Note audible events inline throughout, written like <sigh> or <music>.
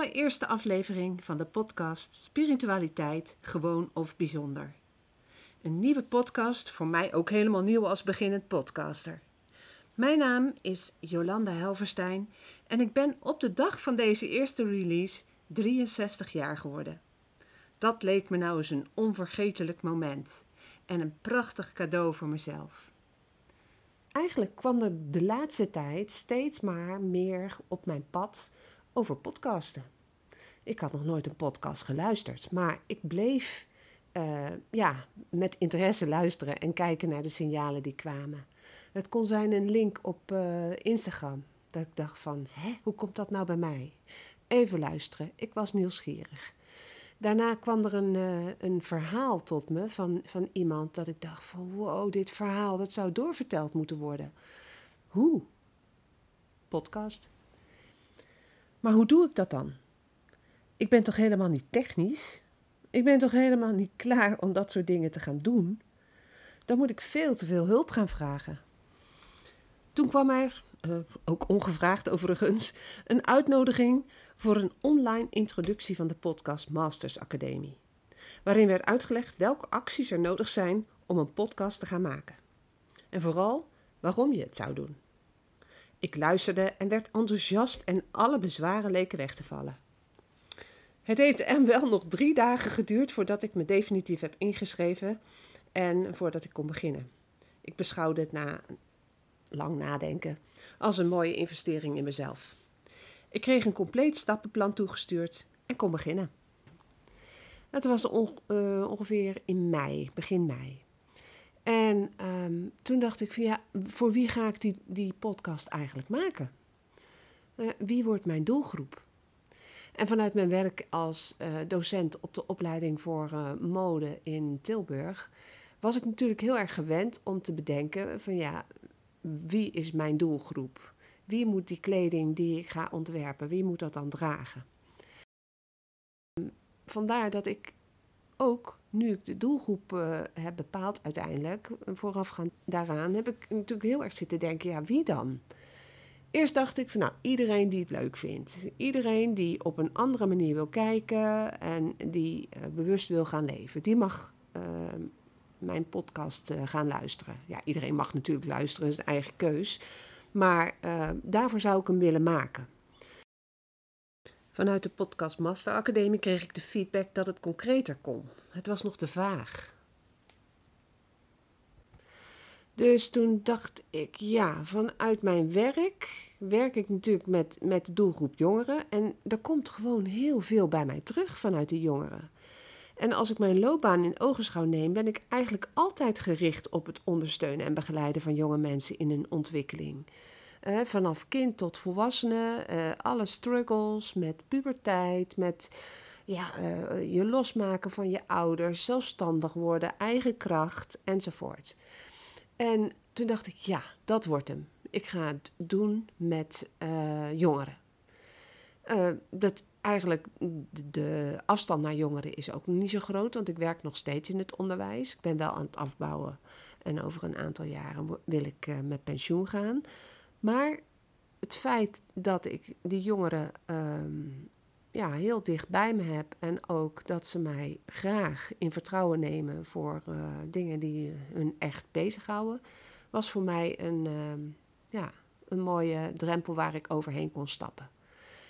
allereerste aflevering van de podcast Spiritualiteit gewoon of bijzonder. Een nieuwe podcast, voor mij ook helemaal nieuw als beginnend podcaster. Mijn naam is Jolanda Helverstein en ik ben op de dag van deze eerste release 63 jaar geworden. Dat leek me nou eens een onvergetelijk moment en een prachtig cadeau voor mezelf. Eigenlijk kwam er de laatste tijd steeds maar meer op mijn pad over podcasten. Ik had nog nooit een podcast geluisterd, maar ik bleef uh, ja, met interesse luisteren en kijken naar de signalen die kwamen. Het kon zijn een link op uh, Instagram. Dat ik dacht van, hè, hoe komt dat nou bij mij? Even luisteren, ik was nieuwsgierig. Daarna kwam er een, uh, een verhaal tot me van, van iemand dat ik dacht van, wow, dit verhaal, dat zou doorverteld moeten worden. Hoe? Podcast. Maar hoe doe ik dat dan? Ik ben toch helemaal niet technisch? Ik ben toch helemaal niet klaar om dat soort dingen te gaan doen? Dan moet ik veel te veel hulp gaan vragen. Toen kwam er, uh, ook ongevraagd overigens, een uitnodiging voor een online introductie van de podcast Masters Academie. Waarin werd uitgelegd welke acties er nodig zijn om een podcast te gaan maken. En vooral waarom je het zou doen. Ik luisterde en werd enthousiast en alle bezwaren leken weg te vallen. Het heeft en wel nog drie dagen geduurd voordat ik me definitief heb ingeschreven en voordat ik kon beginnen. Ik beschouwde het na lang nadenken als een mooie investering in mezelf. Ik kreeg een compleet stappenplan toegestuurd en kon beginnen. Het was uh, ongeveer in mei, begin mei. En um, toen dacht ik van ja, voor wie ga ik die, die podcast eigenlijk maken? Uh, wie wordt mijn doelgroep? En vanuit mijn werk als uh, docent op de opleiding voor uh, mode in Tilburg was ik natuurlijk heel erg gewend om te bedenken van ja, wie is mijn doelgroep? Wie moet die kleding die ik ga ontwerpen, wie moet dat dan dragen? Vandaar dat ik ook, nu ik de doelgroep uh, heb bepaald uiteindelijk, voorafgaand daaraan, heb ik natuurlijk heel erg zitten denken, ja, wie dan? Eerst dacht ik van nou, iedereen die het leuk vindt. Iedereen die op een andere manier wil kijken en die uh, bewust wil gaan leven. Die mag uh, mijn podcast gaan luisteren. Ja, iedereen mag natuurlijk luisteren, is eigen keus. Maar daarvoor zou ik hem willen maken. Vanuit de podcast Master Academie kreeg ik de feedback dat het concreter kon. Het was nog te vaag. Dus toen dacht ik, ja, vanuit mijn werk werk ik natuurlijk met, met de doelgroep jongeren. En er komt gewoon heel veel bij mij terug vanuit de jongeren. En als ik mijn loopbaan in ogenschouw neem, ben ik eigenlijk altijd gericht op het ondersteunen en begeleiden van jonge mensen in hun ontwikkeling. Vanaf kind tot volwassene, uh, alle struggles met puberteit, met ja, uh, je losmaken van je ouders, zelfstandig worden, eigen kracht enzovoort. En toen dacht ik, ja, dat wordt hem. Ik ga het doen met uh, jongeren. Dat eigenlijk de, afstand naar jongeren is ook niet zo groot, want ik werk nog steeds in het onderwijs. Ik ben wel aan het afbouwen en over een aantal jaren wil ik met pensioen gaan. Maar het feit dat ik die jongeren um, ja, heel dicht bij me heb en ook dat ze mij graag in vertrouwen nemen voor uh, dingen die hun echt bezighouden, was voor mij een, uh, ja, een mooie drempel waar ik overheen kon stappen.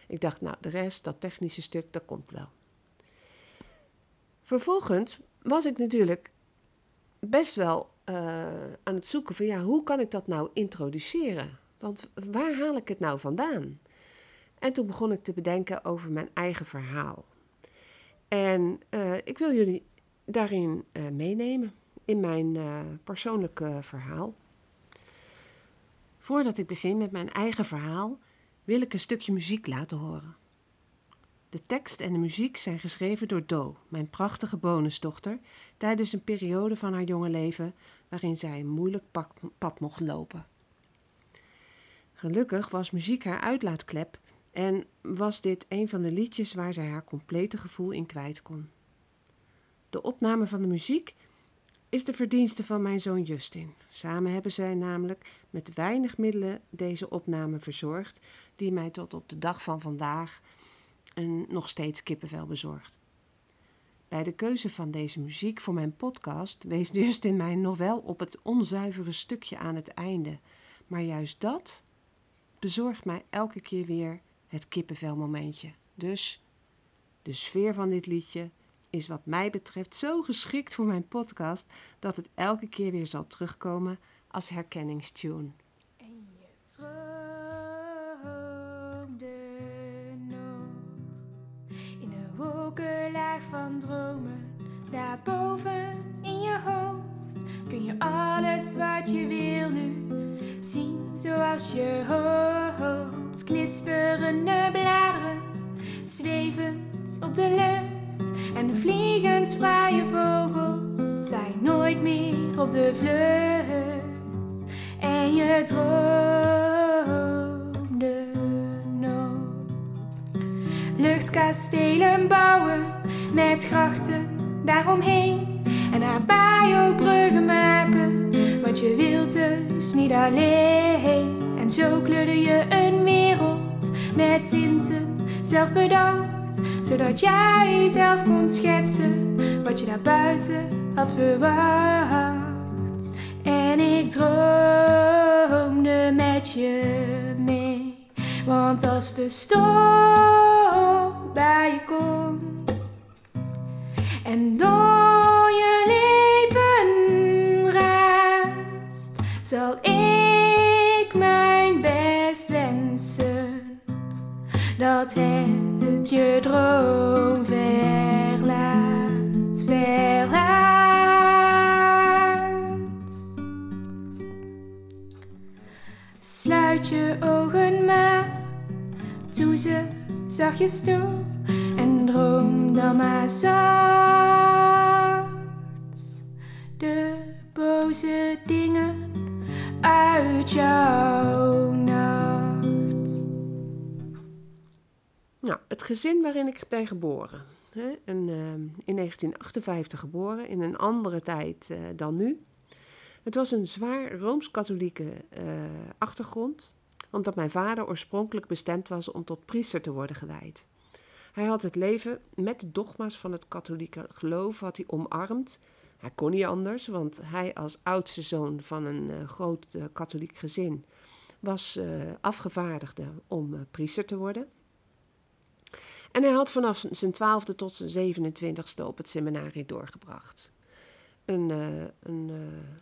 Ik dacht, nou, de rest, dat technische stuk, dat komt wel. Vervolgens was ik natuurlijk best wel uh, aan het zoeken van, ja, hoe kan ik dat nou introduceren? Want waar haal ik het nou vandaan? En toen begon ik te bedenken over mijn eigen verhaal. En uh, ik wil jullie daarin uh, meenemen, in mijn uh, persoonlijke verhaal. Voordat ik begin met mijn eigen verhaal, wil ik een stukje muziek laten horen. De tekst en de muziek zijn geschreven door Do, mijn prachtige bonusdochter, tijdens een periode van haar jonge leven waarin zij een moeilijk pad mocht lopen. Gelukkig was muziek haar uitlaatklep en was dit een van de liedjes waar zij haar complete gevoel in kwijt kon. De opname van de muziek is de verdienste van mijn zoon Justin. Samen hebben zij namelijk met weinig middelen deze opname verzorgd, die mij tot op de dag van vandaag en nog steeds kippenvel bezorgd. Bij de keuze van deze muziek voor mijn podcast wees Justin mij nog wel op het onzuivere stukje aan het einde. Maar juist dat bezorgt mij elke keer weer het kippenvelmomentje. Dus de sfeer van dit liedje is wat mij betreft zo geschikt voor mijn podcast dat het elke keer weer zal terugkomen als herkenningstune. En je droomde nog in een wolkenlaag van dromen. Daarboven in je hoofd kun je alles wat je wil nu zien zoals je hoopt. Knisperende bladeren, zwevend op de lucht. En de vliegensvrije vogels zijn nooit meer op de vlucht. En je droomde nog. Luchtkastelen bouwen met grachten daaromheen. En daarbij ook bruggen maken, want je wilt dus niet alleen. En zo kleurde je een wereld met tinten, zelf bedacht, zodat jij zelf kon schetsen wat je daar buiten had verwacht. En ik droomde met je mee, want als de storm bij je komt en door zal ik mijn best wensen dat het je droom verlaat, verlaat. Sluit je ogen maar, doe ze zachtjes toe en droom dan maar zacht. De boze dingen uit jouw nacht. Nou, het gezin waarin ik ben geboren. Hè? Ehm, in 1958 geboren, in een andere tijd eh, dan nu. Het was een zwaar rooms-katholieke eh, achtergrond, omdat mijn vader oorspronkelijk bestemd was om tot priester te worden gewijd. Hij had het leven met de dogma's van het katholieke geloof had hij omarmd. Hij kon niet anders, want hij als oudste zoon van een eh, groot eh, katholiek gezin was eh, afgevaardigde om priester te worden. En hij had vanaf zijn twaalfde tot zijn 27ste op het seminarie doorgebracht. Een, een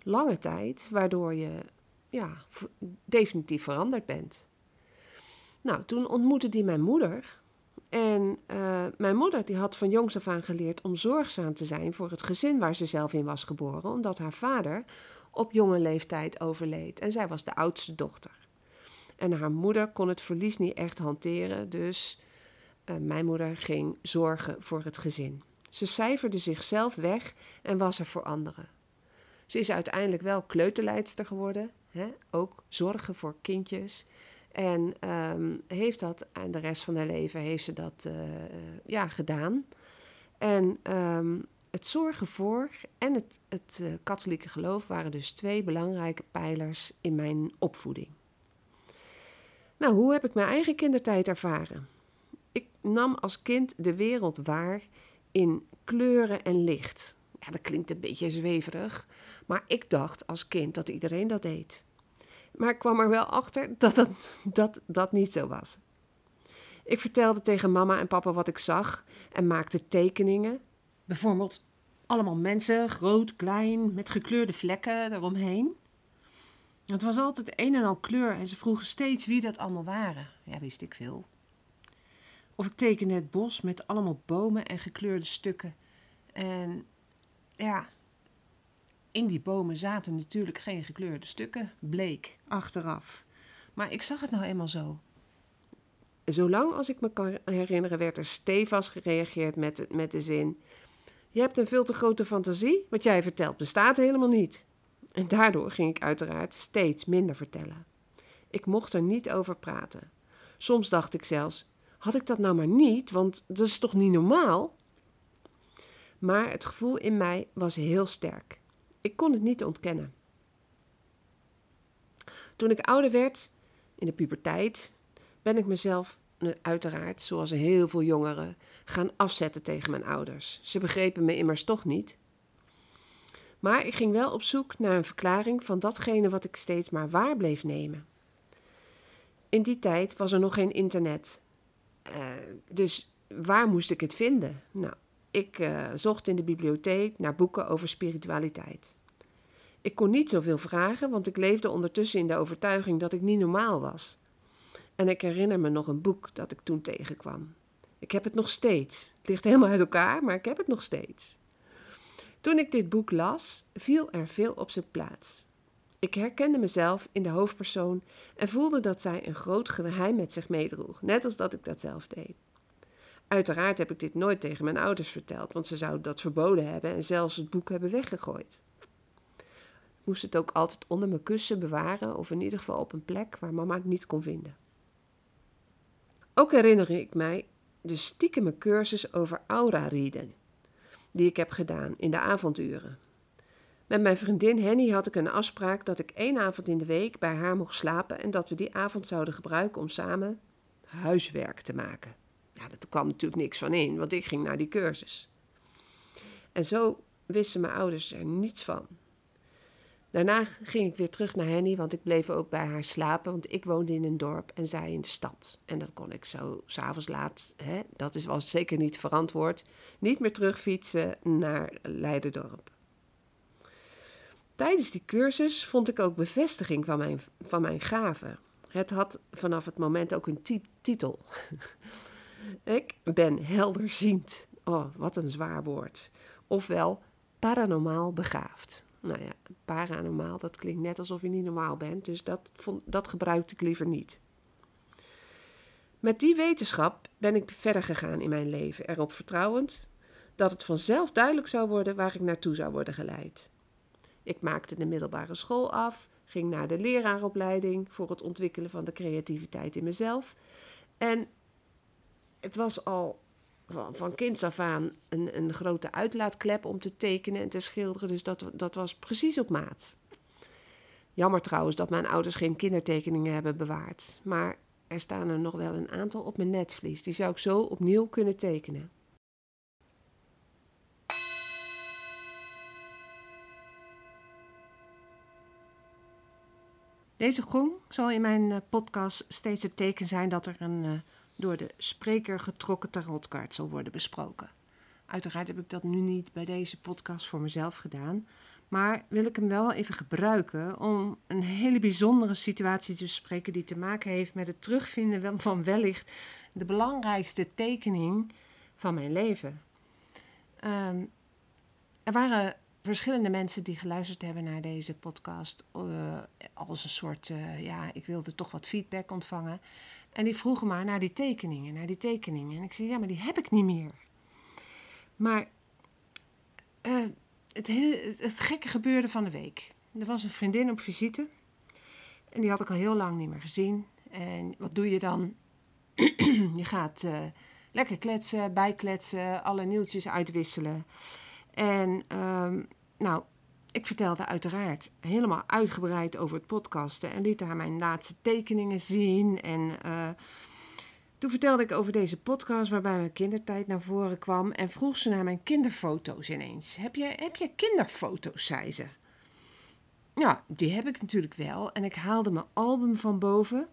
lange tijd, waardoor je ja, definitief veranderd bent. Nou, toen ontmoette hij mijn moeder. En eh, mijn moeder die had van jongs af aan geleerd om zorgzaam te zijn voor het gezin waar ze zelf in was geboren, omdat haar vader op jonge leeftijd overleed. En zij was de oudste dochter. En haar moeder kon het verlies niet echt hanteren, dus eh, mijn moeder ging zorgen voor het gezin. Ze cijferde zichzelf weg en was er voor anderen. Ze is uiteindelijk wel kleuterleidster geworden, hè? ook zorgen voor kindjes. En ehm, heeft dat aan de rest van haar leven heeft ze dat eh, ja, gedaan. En ehm, het zorgen voor en het, het eh, katholieke geloof waren dus twee belangrijke pijlers in mijn opvoeding. Nou, hoe heb ik mijn eigen kindertijd ervaren? Ik nam als kind de wereld waar in kleuren en licht. Ja, dat klinkt een beetje zweverig, maar ik dacht als kind dat iedereen dat deed. Maar ik kwam er wel achter dat dat, dat, niet zo was. Ik vertelde tegen mama en papa wat ik zag en maakte tekeningen. Bijvoorbeeld allemaal mensen, groot, klein, met gekleurde vlekken eromheen. Het was altijd een en al kleur en ze vroegen steeds wie dat allemaal waren. Ja, wist ik veel. Of ik tekende het bos met allemaal bomen en gekleurde stukken. En ja, in die bomen zaten natuurlijk geen gekleurde stukken, bleek achteraf. Maar ik zag het nou eenmaal zo. Zolang als ik me kan herinneren, werd er stevast gereageerd met met de zin: Je hebt een veel te grote fantasie. Wat jij vertelt bestaat helemaal niet. En daardoor ging ik uiteraard steeds minder vertellen. Ik mocht er niet over praten. Soms dacht ik zelfs: Had ik dat nou maar niet, want dat is toch niet normaal? Maar het gevoel in mij was heel sterk. Ik kon het niet ontkennen. Toen ik ouder werd, in de puberteit, ben ik mezelf uiteraard, zoals heel veel jongeren, gaan afzetten tegen mijn ouders. Ze begrepen me immers toch niet. Maar ik ging wel op zoek naar een verklaring van datgene wat ik steeds maar waar bleef nemen. In die tijd was er nog geen internet. Uh, dus waar moest ik het vinden? Nou, ik uh, zocht in de bibliotheek naar boeken over spiritualiteit. Ik kon niet zoveel vragen, want ik leefde ondertussen in de overtuiging dat ik niet normaal was. En ik herinner me nog een boek dat ik toen tegenkwam. Ik heb het nog steeds. Het ligt helemaal uit elkaar, maar ik heb het nog steeds. Toen ik dit boek las, viel er veel op zijn plaats. Ik herkende mezelf in de hoofdpersoon en voelde dat zij een groot geheim met zich meedroeg, net als dat ik dat zelf deed. Uiteraard heb ik dit nooit tegen mijn ouders verteld, want ze zouden dat verboden hebben en zelfs het boek hebben weggegooid. Ik moest het ook altijd onder mijn kussen bewaren of in ieder geval op een plek waar mama het niet kon vinden. Ook herinner ik mij de stiekeme cursus over aura-rieden, die ik heb gedaan in de avonduren. Met mijn vriendin Henny had ik een afspraak dat ik één avond in de week bij haar mocht slapen en dat we die avond zouden gebruiken om samen huiswerk te maken. Ja, daar kwam natuurlijk niks van in, want ik ging naar die cursus. En zo wisten mijn ouders er niets van. Daarna ging ik weer terug naar Henny, want ik bleef ook bij haar slapen, want ik woonde in een dorp en zij in de stad. En dat kon ik zo s'avonds laat, hè, dat is, was zeker niet verantwoord, niet meer terugfietsen naar Leiderdorp. Tijdens die cursus vond ik ook bevestiging van mijn, van mijn gaven. Het had vanaf het moment ook een titel. <laughs> ik ben helderziend. Oh, wat een zwaar woord. Ofwel paranormaal begaafd. Nou ja, paranormaal, dat klinkt net alsof je niet normaal bent, dus dat, dat gebruikte ik liever niet. Met die wetenschap ben ik verder gegaan in mijn leven, erop vertrouwend dat het vanzelf duidelijk zou worden waar ik naartoe zou worden geleid. Ik maakte de middelbare school af, ging naar de leraaropleiding voor het ontwikkelen van de creativiteit in mezelf. En het was al van, van kinds af aan een, een grote uitlaatklep om te tekenen en te schilderen. Dus dat, dat was precies op maat. Jammer trouwens dat mijn ouders geen kindertekeningen hebben bewaard. Maar er staan er nog wel een aantal op mijn netvlies. Die zou ik zo opnieuw kunnen tekenen. Deze gong zal in mijn eh, podcast steeds het teken zijn dat er een uh, door de spreker getrokken tarotkaart zal worden besproken. Uiteraard heb ik dat nu niet bij deze podcast voor mezelf gedaan, maar wil ik hem wel even gebruiken om een hele bijzondere situatie te bespreken die te maken heeft met het terugvinden van wellicht de belangrijkste tekening van mijn leven. Um, er waren verschillende mensen die geluisterd hebben naar deze podcast uh, als een soort, uh, ja, ik wilde toch wat feedback ontvangen. En die vroegen maar naar die tekeningen, naar die tekeningen. En ik zei, ja, maar die heb ik niet meer. Maar uh, het, het gekke gebeurde van de week. Er was een vriendin op visite. En die had ik al heel lang niet meer gezien. En wat doe je dan? <clears throat> je gaat lekker kletsen, bijkletsen, alle nieuwtjes uitwisselen. En um, nou, ik vertelde uiteraard helemaal uitgebreid over het podcasten en liet haar mijn laatste tekeningen zien. En uh, toen vertelde ik over deze podcast waarbij mijn kindertijd naar voren kwam en vroeg ze naar mijn kinderfoto's ineens. Heb je, heb je kinderfoto's, zei ze. Ja, die heb ik natuurlijk wel. En ik haalde mijn album van boven.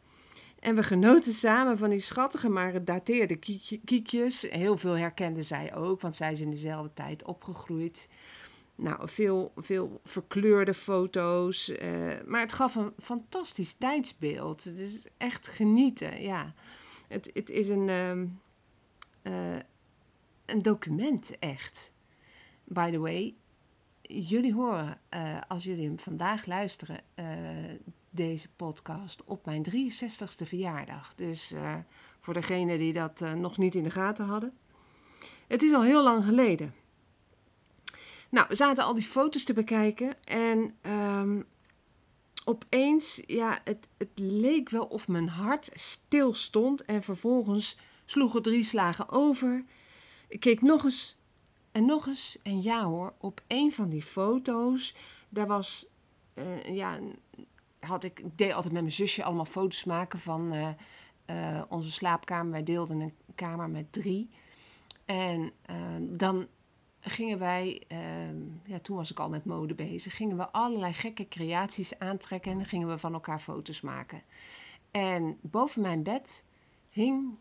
En we genoten samen van die schattige, maar gedateerde kiekjes. Heel veel herkende zij ook, want zij is in dezelfde tijd opgegroeid. Nou, veel, veel verkleurde foto's. Uh, maar het gaf een fantastisch tijdsbeeld. Het is echt genieten, ja. Het, het is een, um, uh, een document, echt. By the way, jullie horen, uh, als jullie hem vandaag luisteren, deze podcast op mijn 63ste verjaardag. Dus voor degenen die dat nog niet in de gaten hadden. Het is al heel lang geleden. Nou, we zaten al die foto's te bekijken en um, opeens, ja, het, het leek wel of mijn hart stil stond en vervolgens sloegen drie slagen over. Ik keek nog eens en nog eens en ja hoor, op een van die foto's, daar was, uh, ja, had ik, deed altijd met mijn zusje allemaal foto's maken van... Uh, eh, onze slaapkamer. Wij deelden een kamer met drie. En eh, dan gingen wij, ehm, ja, toen was ik al met mode bezig, gingen we allerlei gekke creaties aantrekken en gingen we van elkaar foto's maken. En boven mijn bed hing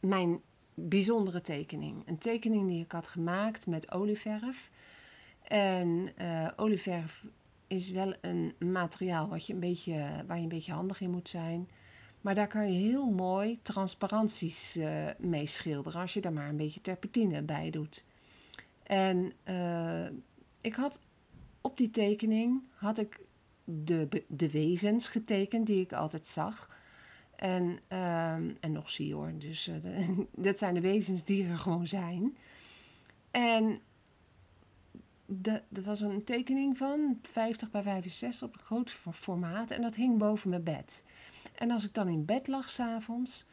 mijn bijzondere tekening. Een tekening die ik had gemaakt met olieverf. En uh, olieverf is wel een materiaal wat je een beetje, waar je een beetje handig in moet zijn. Maar daar kan je heel mooi transparanties uh, mee schilderen als je daar maar een beetje terpentine bij doet. En uh, ik had op die tekening had ik de, de wezens getekend die ik altijd zag. En, uh, en nog zie hoor. Dus de, <laughs> dat zijn de wezens die er gewoon zijn. En er was een tekening van 50 bij 65 op groot formaat. En dat hing boven mijn bed. En als ik dan in bed lag s'avonds,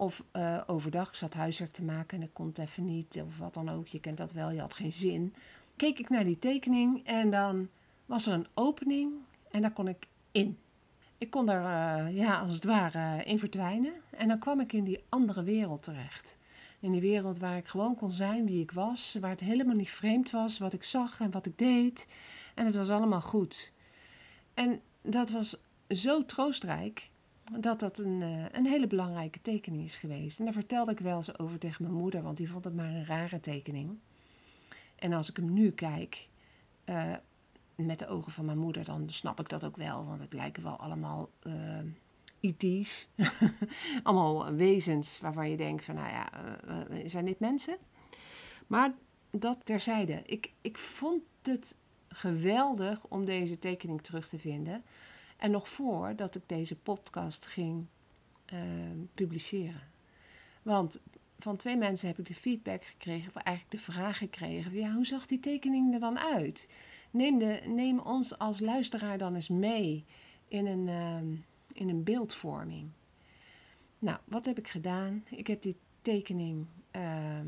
of uh, overdag, zat huiswerk te maken en ik kon het even niet, of wat dan ook, je kent dat wel, je had geen zin. Keek ik naar die tekening en dan was er een opening en daar kon ik in. Ik kon daar, uh, ja, als het ware, in verdwijnen. En dan kwam ik in die andere wereld terecht. In die wereld waar ik gewoon kon zijn wie ik was, waar het helemaal niet vreemd was wat ik zag en wat ik deed. En het was allemaal goed. En dat was zo troostrijk dat dat een, uh, een hele belangrijke tekening is geweest. En daar vertelde ik wel eens over tegen mijn moeder, want die vond het maar een rare tekening. En als ik hem nu kijk uh, met de ogen van mijn moeder, dan snap ik dat ook wel, want het lijken wel allemaal uh, IT's. <laughs> allemaal wezens waarvan je denkt van, nou ja, zijn dit mensen? Maar dat terzijde. Ik, ik vond het geweldig om deze tekening terug te vinden. En nog voordat ik deze podcast ging uh, publiceren. Want van twee mensen heb ik de feedback gekregen, of eigenlijk de vraag gekregen: ja, hoe zag die tekening er dan uit? Neem, de, neem ons als luisteraar dan eens mee in een, uh, in een beeldvorming. Nou, wat heb ik gedaan? Ik heb die tekening, uh,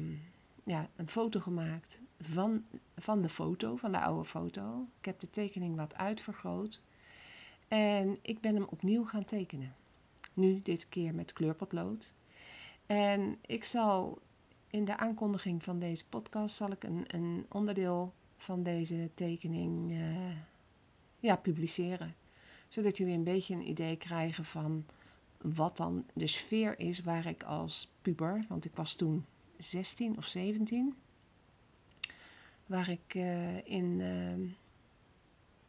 ja, een foto gemaakt van, van de foto, van de oude foto. Ik heb de tekening wat uitvergroot. En ik ben hem opnieuw gaan tekenen. Nu dit keer met kleurpotlood. En ik zal in de aankondiging van deze podcast zal ik een, een onderdeel van deze tekening uh, ja, publiceren. Zodat jullie een beetje een idee krijgen van wat dan de sfeer is waar ik als puber, want ik was toen 16 of 17, waar ik uh, in, uh,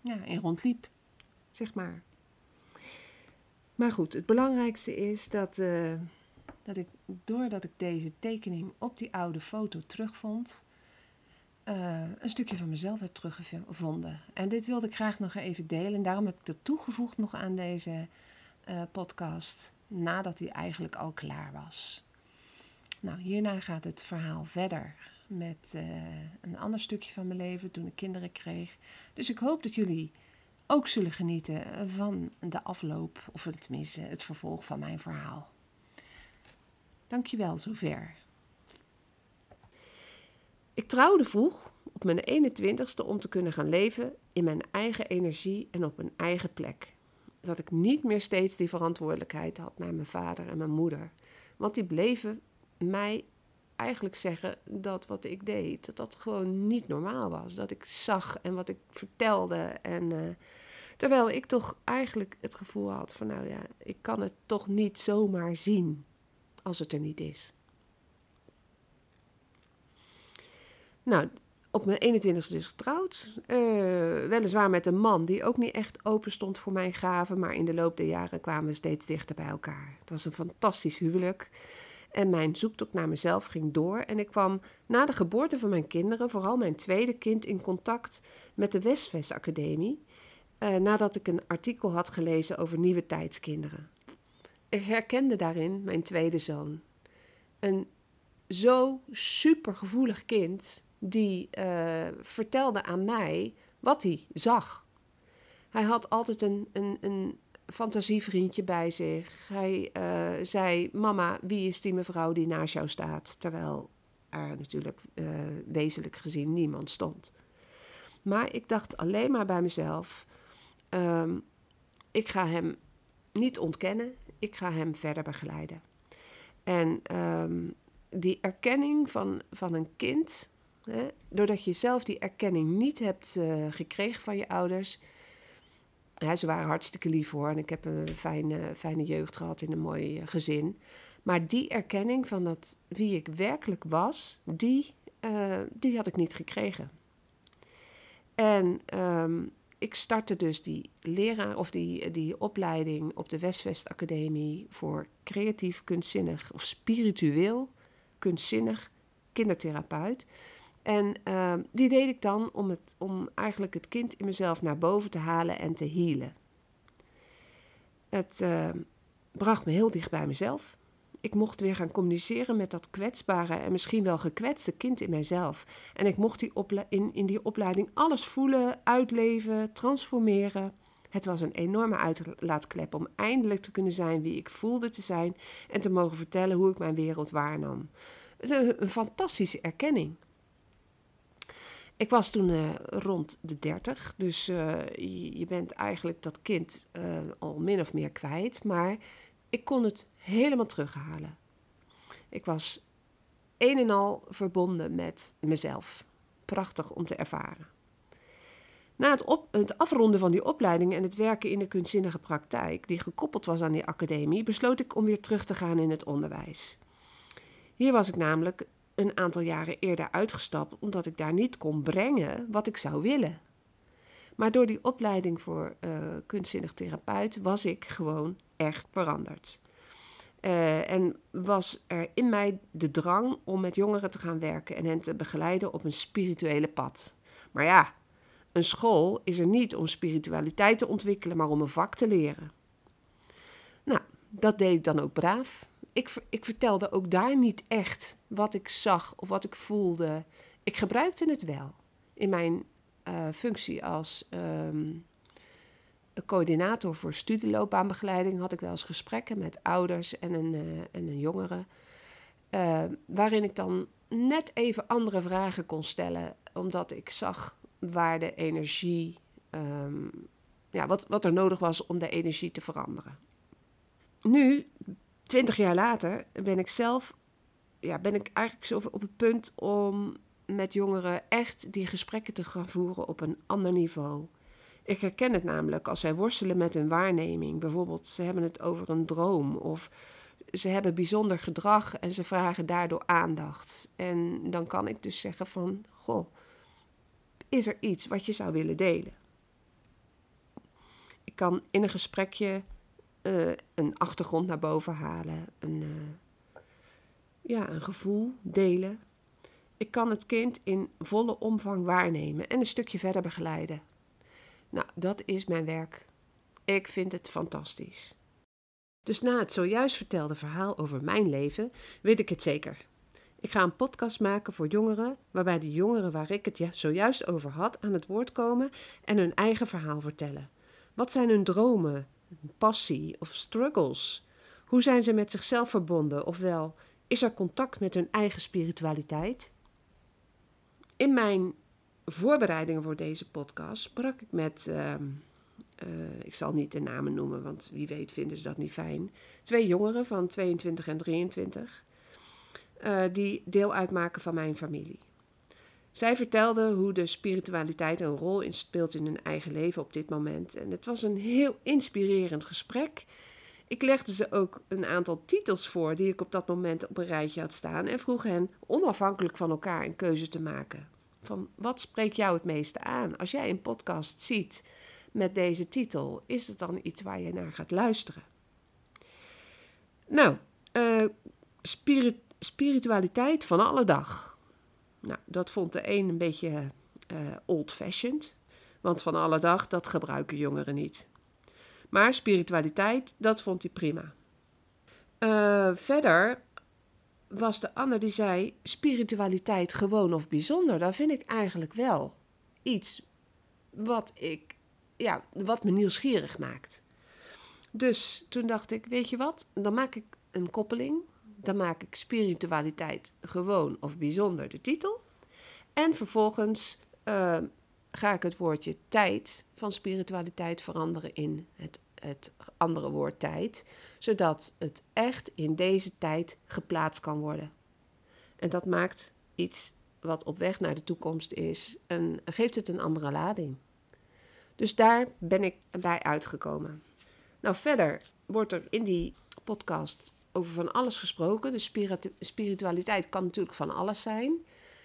ja, in rondliep zeg maar. Maar goed, het belangrijkste is dat, uh, dat ik, doordat ik deze tekening op die oude foto terugvond, uh, een stukje van mezelf heb teruggevonden. En dit wilde ik graag nog even delen. En daarom heb ik dat toegevoegd nog aan deze uh, podcast, nadat hij eigenlijk al klaar was. Nou, hierna gaat het verhaal verder met een ander stukje van mijn leven toen ik kinderen kreeg. Dus ik hoop dat jullie ook zullen genieten van de afloop, of tenminste het vervolg van mijn verhaal. Dankjewel zover. Ik trouwde vroeg, op mijn 21ste, om te kunnen gaan leven in mijn eigen energie en op een eigen plek. Dat ik niet meer steeds die verantwoordelijkheid had naar mijn vader en mijn moeder. Want die bleven mij eigenlijk zeggen dat wat ik deed, dat dat gewoon niet normaal was. Dat ik zag en wat ik vertelde. En uh, terwijl ik toch eigenlijk het gevoel had van, nou ja, ik kan het toch niet zomaar zien als het er niet is. Nou, op mijn 21ste dus getrouwd. Uh, weliswaar met een man die ook niet echt open stond voor mijn gaven. Maar in de loop der jaren kwamen we steeds dichter bij elkaar. Het was een fantastisch huwelijk. En mijn zoektocht naar mezelf ging door. En ik kwam na de geboorte van mijn kinderen, vooral mijn tweede kind, in contact met de Westvest Academie. Uh, nadat ik een artikel had gelezen over nieuwe tijdskinderen. Ik herkende daarin mijn tweede zoon. Een zo supergevoelig kind die uh, vertelde aan mij wat hij zag. Hij had altijd een, een, een fantasievriendje bij zich. Hij uh, zei: Mama, wie is die mevrouw die naast jou staat? Terwijl er natuurlijk uh, wezenlijk gezien niemand stond. Maar ik dacht alleen maar bij mezelf: um, ik ga hem niet ontkennen, ik ga hem verder begeleiden. En ehm, die erkenning van, van een kind, hè, doordat je zelf die erkenning niet hebt uh, gekregen van je ouders. Ze waren hartstikke lief hoor en ik heb een fijne, fijne jeugd gehad in een mooi uh, gezin. Maar die erkenning van dat, wie ik werkelijk was, die, uh, die had ik niet gekregen. En um, ik startte dus die leraar of die, die opleiding op de Westwest Academie voor creatief kunstzinnig of spiritueel kunstzinnig kindertherapeut. En uh, die deed ik dan om, het, om eigenlijk het kind in mezelf naar boven te halen en te healen. Het uh, bracht me heel dicht bij mezelf. Ik mocht weer gaan communiceren met dat kwetsbare en misschien wel gekwetste kind in mijzelf. En ik mocht die in, in die opleiding alles voelen, uitleven, transformeren. Het was een enorme uitlaatklep om eindelijk te kunnen zijn wie ik voelde te zijn en te mogen vertellen hoe ik mijn wereld waarnam. Een, een fantastische erkenning. Ik was toen uh, rond de 30, dus uh, je, bent eigenlijk dat kind uh, al min of meer kwijt, maar ik kon het helemaal terughalen. Ik was een en al verbonden met mezelf. Prachtig om te ervaren. Na het, het, afronden van die opleiding en het werken in de kunstzinnige praktijk, die gekoppeld was aan die academie, besloot ik om weer terug te gaan in het onderwijs. Hier was ik namelijk een aantal jaren eerder uitgestapt, omdat ik daar niet kon brengen wat ik zou willen. Maar door die opleiding voor uh, kunstzinnig therapeut was ik gewoon echt veranderd. Uh, en was er in mij de drang om met jongeren te gaan werken en hen te begeleiden op een spirituele pad. Maar ja, een school is er niet om spiritualiteit te ontwikkelen, maar om een vak te leren. Nou, dat deed ik dan ook braaf. Ik, ik vertelde ook daar niet echt wat ik zag of wat ik voelde. Ik gebruikte het wel in mijn uh, functie als um, coördinator voor studieloopbaanbegeleiding had ik wel eens gesprekken met ouders en een, uh, en een jongere. Uh, waarin ik dan net even andere vragen kon stellen, omdat ik zag waar de energie, um, ja, wat, wat er nodig was om de energie te veranderen. Nu, twintig jaar later, ben ik zelf, ja, ben ik eigenlijk zo op het punt om met jongeren echt die gesprekken te gaan voeren op een ander niveau. Ik herken het namelijk als zij worstelen met hun waarneming. Bijvoorbeeld, ze hebben het over een droom of ze hebben bijzonder gedrag en ze vragen daardoor aandacht. En dan kan ik dus zeggen van, goh, is er iets wat je zou willen delen? Ik kan in een gesprekje uh, een achtergrond naar boven halen, een, uh, ja, een gevoel delen ik kan het kind in volle omvang waarnemen en een stukje verder begeleiden. Nou, dat is mijn werk. Ik vind het fantastisch. Dus na het zojuist vertelde verhaal over mijn leven, weet ik het zeker. Ik ga een podcast maken voor jongeren, waarbij de jongeren waar ik het zojuist over had aan het woord komen en hun eigen verhaal vertellen. Wat zijn hun dromen, passie of struggles? Hoe zijn ze met zichzelf verbonden? Ofwel, is er contact met hun eigen spiritualiteit? In mijn voorbereidingen voor deze podcast sprak ik met, uh, uh, ik zal niet de namen noemen, want wie weet vinden ze dat niet fijn, twee jongeren van 22 en 23, uh, eh, die deel uitmaken van mijn familie. Zij vertelden hoe de spiritualiteit een rol speelt in hun eigen leven op dit moment. En het was een heel inspirerend gesprek. Ik legde ze ook een aantal titels voor die ik op dat moment op een rijtje had staan en vroeg hen onafhankelijk van elkaar een keuze te maken. Van wat spreekt jou het meeste aan? Als jij een podcast ziet met deze titel, is het dan iets waar je naar gaat luisteren? Nou, spirit, spiritualiteit van alle dag. Nou, dat vond de een een beetje uh, old-fashioned. Want van alle dag, dat gebruiken jongeren niet. Maar spiritualiteit, dat vond hij prima. Uh, verder was de ander die zei: spiritualiteit gewoon of bijzonder. Dat vind ik eigenlijk wel iets wat, ik, ja, wat me nieuwsgierig maakt. Dus toen dacht ik: weet je wat, dan maak ik een koppeling. Dan maak ik spiritualiteit gewoon of bijzonder de titel. En vervolgens uh, ga ik het woordje tijd van spiritualiteit veranderen in het het andere woord tijd, zodat het echt in deze tijd geplaatst kan worden. En dat maakt iets wat op weg naar de toekomst is, en geeft het een andere lading. Dus daar ben ik bij uitgekomen. Nou, verder wordt er in die podcast over van alles gesproken. De spiritualiteit kan natuurlijk van alles zijn.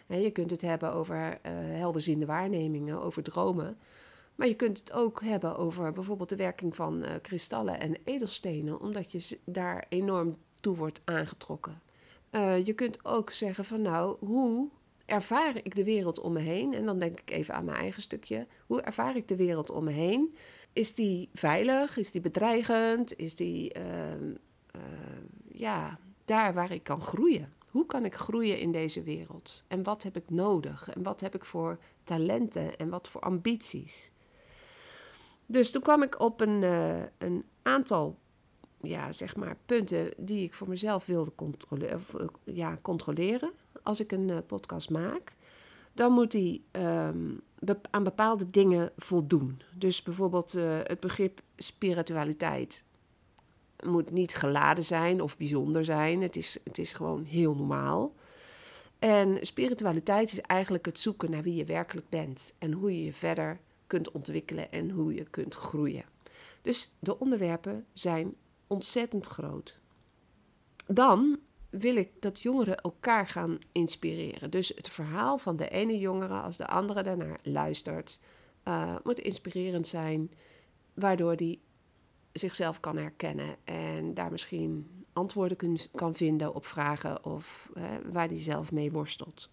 Je kunt het hebben over uh, helderziende waarnemingen, over dromen. Maar je kunt het ook hebben over bijvoorbeeld de werking van uh, kristallen en edelstenen, omdat je daar enorm toe wordt aangetrokken. Uh, je kunt ook zeggen van nou, hoe ervaar ik de wereld om me heen? En dan denk ik even aan mijn eigen stukje. Hoe ervaar ik de wereld om me heen? Is die veilig? Is die bedreigend? Is die uh, ja, daar waar ik kan groeien? Hoe kan ik groeien in deze wereld? En wat heb ik nodig? En wat heb ik voor talenten en wat voor ambities? Dus toen kwam ik op een, uh, een aantal ja, zeg maar, punten die ik voor mezelf wilde controleren, ja, controleren als ik een uh, podcast maak. Dan moet die um, aan bepaalde dingen voldoen. Dus bijvoorbeeld uh, het begrip spiritualiteit moet niet geladen zijn of bijzonder zijn. Het is, het is gewoon heel normaal. En spiritualiteit is eigenlijk het zoeken naar wie je werkelijk bent en hoe je je verder kunt ontwikkelen en hoe je kunt groeien. Dus de onderwerpen zijn ontzettend groot. Dan wil ik dat jongeren elkaar gaan inspireren. Dus het verhaal van de ene jongere als de andere daarnaar luistert, uh, moet inspirerend zijn, waardoor die zichzelf kan herkennen en daar misschien antwoorden kan vinden op vragen of waar die zelf mee worstelt.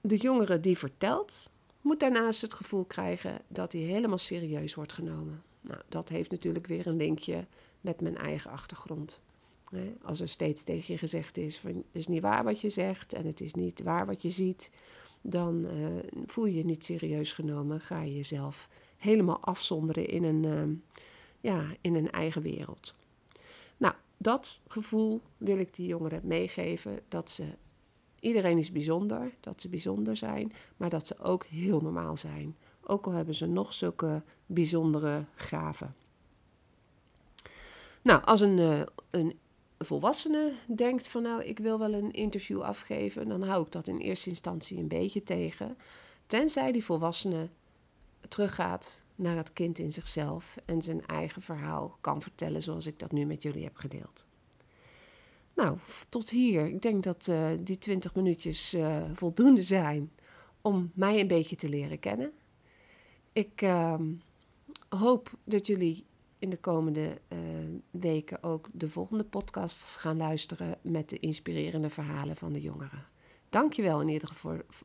De jongere die vertelt, moet daarnaast het gevoel krijgen dat hij helemaal serieus wordt genomen. Nou, dat heeft natuurlijk weer een linkje met mijn eigen achtergrond. Als er steeds tegen je gezegd is van het is niet waar wat je zegt en het is niet waar wat je ziet, dan uh, voel je je niet serieus genomen. Ga je jezelf helemaal afzonderen in een, uh, ja, in een eigen wereld. Nou, dat gevoel wil ik die jongeren meegeven. Dat ze, iedereen is bijzonder, dat ze bijzonder zijn, maar dat ze ook heel normaal zijn. Ook al hebben ze nog zulke bijzondere gaven. Nou, als een, uh, een volwassene denkt van nou, ik wil wel een interview afgeven, dan hou ik dat in eerste instantie een beetje tegen. Tenzij die volwassene teruggaat naar het kind in zichzelf en zijn eigen verhaal kan vertellen zoals ik dat nu met jullie heb gedeeld. Nou, tot hier. Ik denk dat uh, die 20 minuutjes uh, voldoende zijn om mij een beetje te leren kennen. Ik uh, hoop dat jullie in de komende uh, weken ook de volgende podcasts gaan luisteren met de inspirerende verhalen van de jongeren. Dankjewel in ieder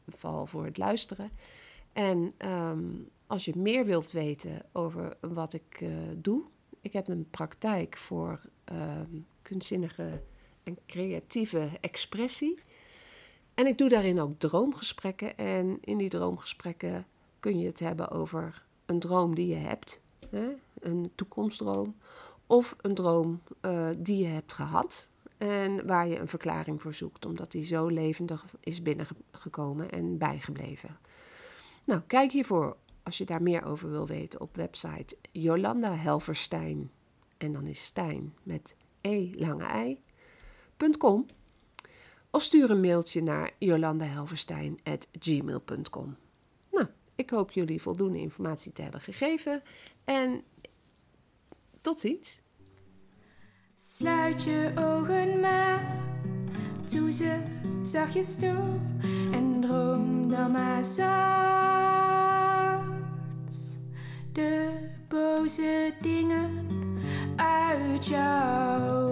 geval voor het luisteren. En um, als je meer wilt weten over wat ik uh, doe, ik heb een praktijk voor um, kunstzinnige en creatieve expressie. En ik doe daarin ook droomgesprekken. En in die droomgesprekken kun je het hebben over een droom die je hebt, hè? een toekomstdroom, of een droom uh, die je hebt gehad en waar je een verklaring voor zoekt, omdat die zo levendig is binnengekomen en bijgebleven. Nou, kijk hiervoor als je daar meer over wil weten op website Jolanda Helverstein. En dan is Stijn met e lange i.com. Of stuur een mailtje naar jolandahelverstein.gmail.com. Nou, ik hoop jullie voldoende informatie te hebben gegeven. En tot ziens. Sluit je ogen maar, doe ze zachtjes toe en droom dan maar zacht de boze dingen uit jou.